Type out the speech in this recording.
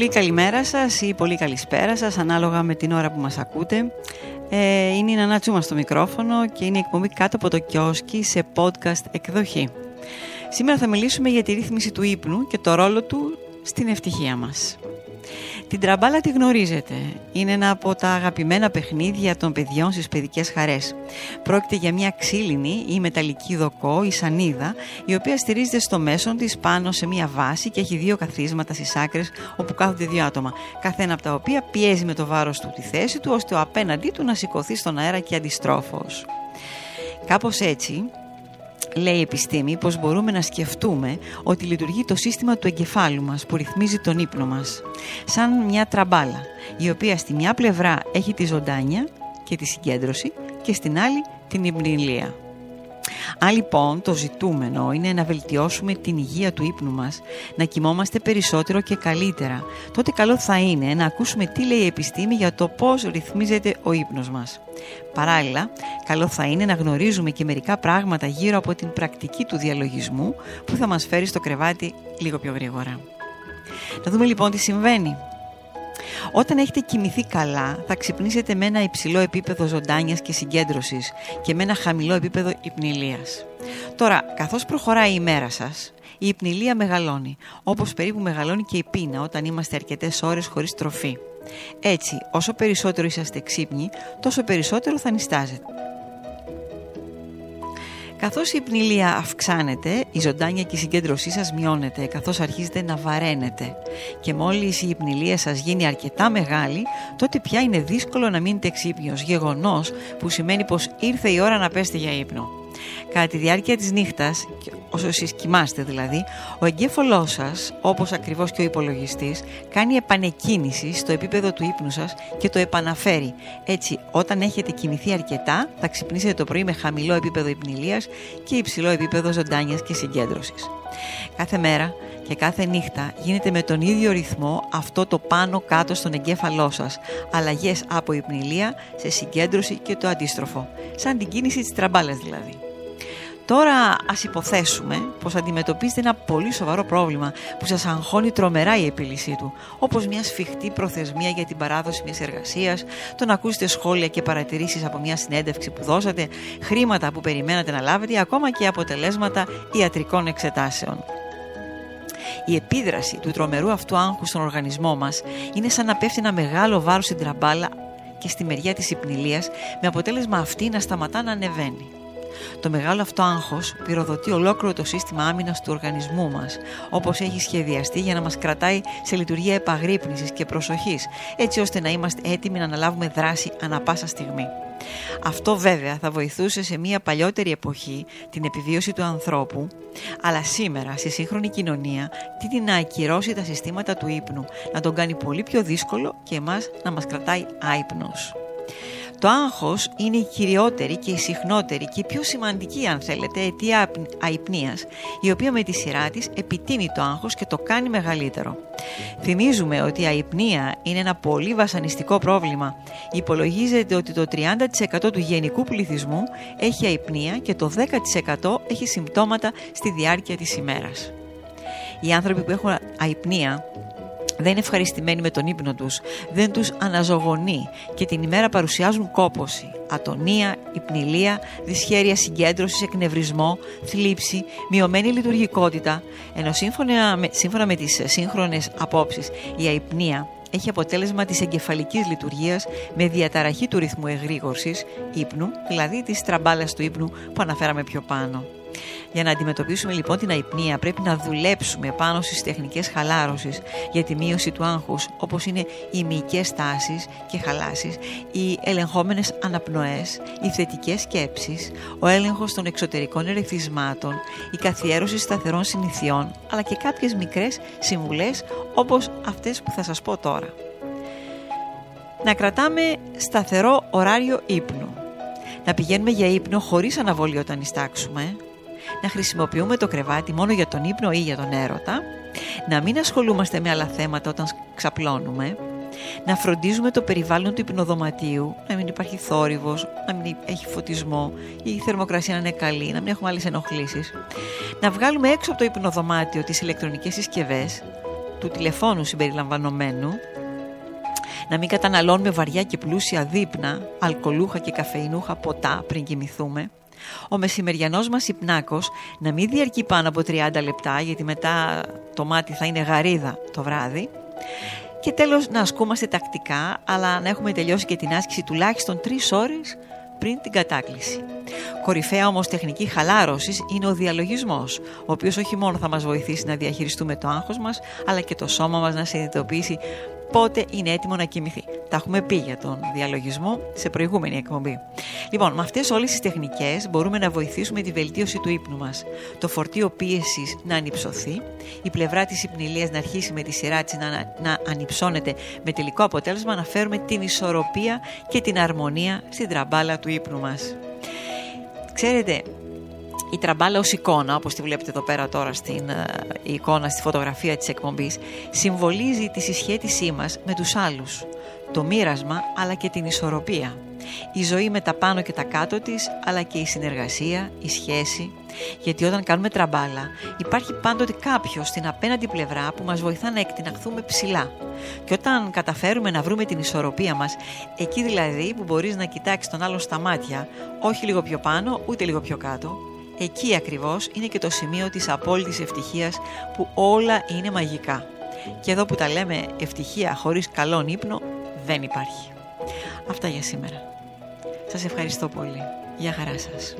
Πολύ καλημέρα σας ή πολύ καλησπέρα σας, ανάλογα με την ώρα που μας ακούτε. Ε, είναι η Νανά Τσούμα στο μικρόφωνο και είναι η εκπομπή κάτω από το κιόσκι σε podcast εκδοχή. Σήμερα θα μιλήσουμε για τη ρύθμιση του ύπνου και το ρόλο του στην ευτυχία μας. Την τραμπάλα τη γνωρίζετε. Είναι ένα από τα αγαπημένα παιχνίδια των παιδιών στις παιδικές χαρές. Πρόκειται για μια ξύλινη ή μεταλλική δοκό ή σανίδα, η οποία στηρίζεται στο μέσον της πάνω σε μια βάση και έχει δύο καθίσματα στις άκρες όπου κάθονται δύο άτομα. Καθένα από τα οποία πιέζει με το βάρος του τη θέση του, ώστε ο απέναντί του να σηκωθεί στον αέρα και αντιστρόφως. Κάπως έτσι, λέει η επιστήμη πως μπορούμε να σκεφτούμε ότι λειτουργεί το σύστημα του εγκεφάλου μας που ρυθμίζει τον ύπνο μας. Σαν μια τραμπάλα, η οποία στη μια πλευρά έχει τη ζωντάνια και τη συγκέντρωση και στην άλλη την υπνηλία. Αν λοιπόν το ζητούμενο είναι να βελτιώσουμε την υγεία του ύπνου μας, να κοιμόμαστε περισσότερο και καλύτερα, τότε καλό θα είναι να ακούσουμε τι λέει η επιστήμη για το πώς ρυθμίζεται ο ύπνος μας. Παράλληλα, καλό θα είναι να γνωρίζουμε και μερικά πράγματα γύρω από την πρακτική του διαλογισμού που θα μας φέρει στο κρεβάτι λίγο πιο γρήγορα. Να δούμε λοιπόν τι συμβαίνει. Όταν έχετε κοιμηθεί καλά, θα ξυπνήσετε με ένα υψηλό επίπεδο ζωντάνιας και συγκέντρωσης και με ένα χαμηλό επίπεδο υπνηλίας. Τώρα, καθώς προχωράει η μέρα σας, η υπνηλία μεγαλώνει, όπως περίπου μεγαλώνει και η πείνα όταν είμαστε αρκετές ώρες χωρίς τροφή. Έτσι, όσο περισσότερο είσαστε ξύπνοι, τόσο περισσότερο θα νιστάζετε. Καθώς η υπνηλία αυξάνεται, η ζωντάνια και η συγκέντρωσή σας μειώνεται, καθώς αρχίζετε να βαραίνετε. Και μόλις η υπνηλία σας γίνει αρκετά μεγάλη, τότε πια είναι δύσκολο να μείνετε ξύπνιος, γεγονός που σημαίνει πως ήρθε η ώρα να πέστε για ύπνο. Κατά τη διάρκεια της νύχτας, όσο εσείς κοιμάστε δηλαδή, ο εγκέφαλός σας, όπως ακριβώς και ο υπολογιστής, κάνει επανεκκίνηση στο επίπεδο του ύπνου σας και το επαναφέρει. Έτσι, όταν έχετε κοιμηθεί αρκετά, θα ξυπνήσετε το πρωί με χαμηλό επίπεδο υπνηλίας και υψηλό επίπεδο ζωντάνιας και συγκέντρωσης. Κάθε μέρα και κάθε νύχτα γίνεται με τον ίδιο ρυθμό αυτό το πάνω κάτω στον εγκέφαλό σας. Αλλαγές από υπνηλία σε συγκέντρωση και το αντίστροφο. Σαν την κίνηση της τραμπάλας δηλαδή. Τώρα ας υποθέσουμε πως αντιμετωπίζετε ένα πολύ σοβαρό πρόβλημα που σας αγχώνει τρομερά η επίλυσή του, όπως μια σφιχτή προθεσμία για την παράδοση μιας εργασίας, το να ακούσετε σχόλια και παρατηρήσεις από μια συνέντευξη που δώσατε, χρήματα που περιμένατε να λάβετε, ακόμα και αποτελέσματα ιατρικών εξετάσεων. Η επίδραση του τρομερού αυτού άγχου στον οργανισμό μας είναι σαν να πέφτει ένα μεγάλο βάρος στην τραμπάλα και στη μεριά της υπνηλίας με αποτέλεσμα αυτή να σταματά να ανεβαίνει. Το μεγάλο αυτό άγχος πυροδοτεί ολόκληρο το σύστημα άμυνας του οργανισμού μας, όπως έχει σχεδιαστεί για να μας κρατάει σε λειτουργία επαγρύπνησης και προσοχής, έτσι ώστε να είμαστε έτοιμοι να αναλάβουμε δράση ανα πάσα στιγμή. Αυτό βέβαια θα βοηθούσε σε μια παλιότερη εποχή την επιβίωση του ανθρώπου, αλλά σήμερα στη σύγχρονη κοινωνία τι να ακυρώσει τα συστήματα του ύπνου, να τον κάνει πολύ πιο δύσκολο και εμάς να μας κρατάει άϊπνος. Το άγχος είναι η κυριότερη και η συχνότερη και η πιο σημαντική αν θέλετε αιτία αϊπνίας η οποία με τη σειρά της επιτείνει το άγχος και το κάνει μεγαλύτερο. Θυμίζουμε ότι η αϊπνία είναι ένα πολύ βασανιστικό πρόβλημα. Υπολογίζεται ότι το 30% του γενικού πληθυσμού έχει αϊπνία και το 10% έχει συμπτώματα στη διάρκεια της ημέρας. Οι άνθρωποι που έχουν αϊπνία δεν είναι ευχαριστημένοι με τον ύπνο τους, δεν τους αναζωογονεί. Και την ημέρα παρουσιάζουν κόποση, ατονία, υπνηλία, δυσχέρεια συγκέντρωση, εκνευρισμό, θλίψη, μειωμένη λειτουργικότητα, ενώ σύμφωνα με, σύμφωνα με τις σύγχρονες απόψεις η αϊπνία έχει αποτέλεσμα της εγκεφαλικής λειτουργίας με διαταραχή του ρυθμού εγρήγορσης ύπνου, δηλαδή της τραμπάλας του ύπνου που αναφέραμε πιο πάνω. Για να αντιμετωπίσουμε λοιπόν την αϊπνία πρέπει να δουλέψουμε πάνω στις τεχνικές χαλάρωσης για τη μείωση του άγχους όπως είναι οι μυϊκές τάσεις και χαλάσεις, οι ελεγχόμενες αναπνοές, οι θετικές σκέψεις, ο έλεγχος των εξωτερικών ερεθισμάτων, η καθιέρωση σταθερών συνηθιών αλλά και κάποιες μικρές συμβουλές όπως αυτές που θα σας πω τώρα. Να κρατάμε σταθερό ωράριο ύπνου. Να πηγαίνουμε για ύπνο χωρίς αναβολή όταν ιστάξουμε να χρησιμοποιούμε το κρεβάτι μόνο για τον ύπνο ή για τον έρωτα, να μην ασχολούμαστε με άλλα θέματα όταν ξαπλώνουμε, να φροντίζουμε το περιβάλλον του υπνοδωματίου, να μην υπάρχει θόρυβος, να μην έχει φωτισμό, η θερμοκρασία να είναι καλή, να μην έχουμε άλλες ενοχλήσεις, να βγάλουμε έξω από το υπνοδωμάτιο τις ηλεκτρονικές συσκευές, του τηλεφώνου συμπεριλαμβανομένου, να μην καταναλώνουμε βαριά και πλούσια δείπνα, αλκοολούχα και καφεϊνούχα ποτά πριν κοιμηθούμε, ο μεσημεριανός μας υπνάκος να μην διαρκεί πάνω από 30 λεπτά γιατί μετά το μάτι θα είναι γαρίδα το βράδυ και τέλος να ασκούμαστε τακτικά αλλά να έχουμε τελειώσει και την άσκηση τουλάχιστον 3 ώρες πριν την κατάκληση. Κορυφαία όμως τεχνική χαλάρωσης είναι ο διαλογισμός, ο οποίος όχι μόνο θα μας βοηθήσει να διαχειριστούμε το άγχος μας, αλλά και το σώμα μας να συνειδητοποιήσει πότε είναι έτοιμο να κοιμηθεί. Τα έχουμε πει για τον διαλογισμό σε προηγούμενη εκπομπή. Λοιπόν, με αυτές όλες τις τεχνικές μπορούμε να βοηθήσουμε τη βελτίωση του ύπνου μας. Το φορτίο πίεσης να ανυψωθεί, η πλευρά της υπνηλίας να αρχίσει με τη σειρά της να, να ανυψώνεται με τελικό αποτέλεσμα να φέρουμε την ισορροπία και την αρμονία στην τραμπάλα του ύπνου μας. Ξέρετε, η τραμπάλα ως εικόνα, όπως τη βλέπετε εδώ πέρα τώρα στην ε, εικόνα, στη φωτογραφία της εκπομπής, συμβολίζει τη συσχέτισή μας με τους άλλους, το μοίρασμα αλλά και την ισορροπία. Η ζωή με τα πάνω και τα κάτω της, αλλά και η συνεργασία, η σχέση. Γιατί όταν κάνουμε τραμπάλα, υπάρχει πάντοτε κάποιος στην απέναντι πλευρά που μας βοηθά να εκτιναχθούμε ψηλά. Και όταν καταφέρουμε να βρούμε την ισορροπία μας, εκεί δηλαδή που μπορείς να κοιτάξεις τον άλλον στα μάτια, όχι λίγο πιο πάνω, ούτε λίγο πιο κάτω, Εκεί ακριβώς είναι και το σημείο της απόλυτης ευτυχίας που όλα είναι μαγικά. Και εδώ που τα λέμε ευτυχία χωρίς καλόν ύπνο δεν υπάρχει. Αυτά για σήμερα. Σας ευχαριστώ πολύ. Γεια χαρά σας.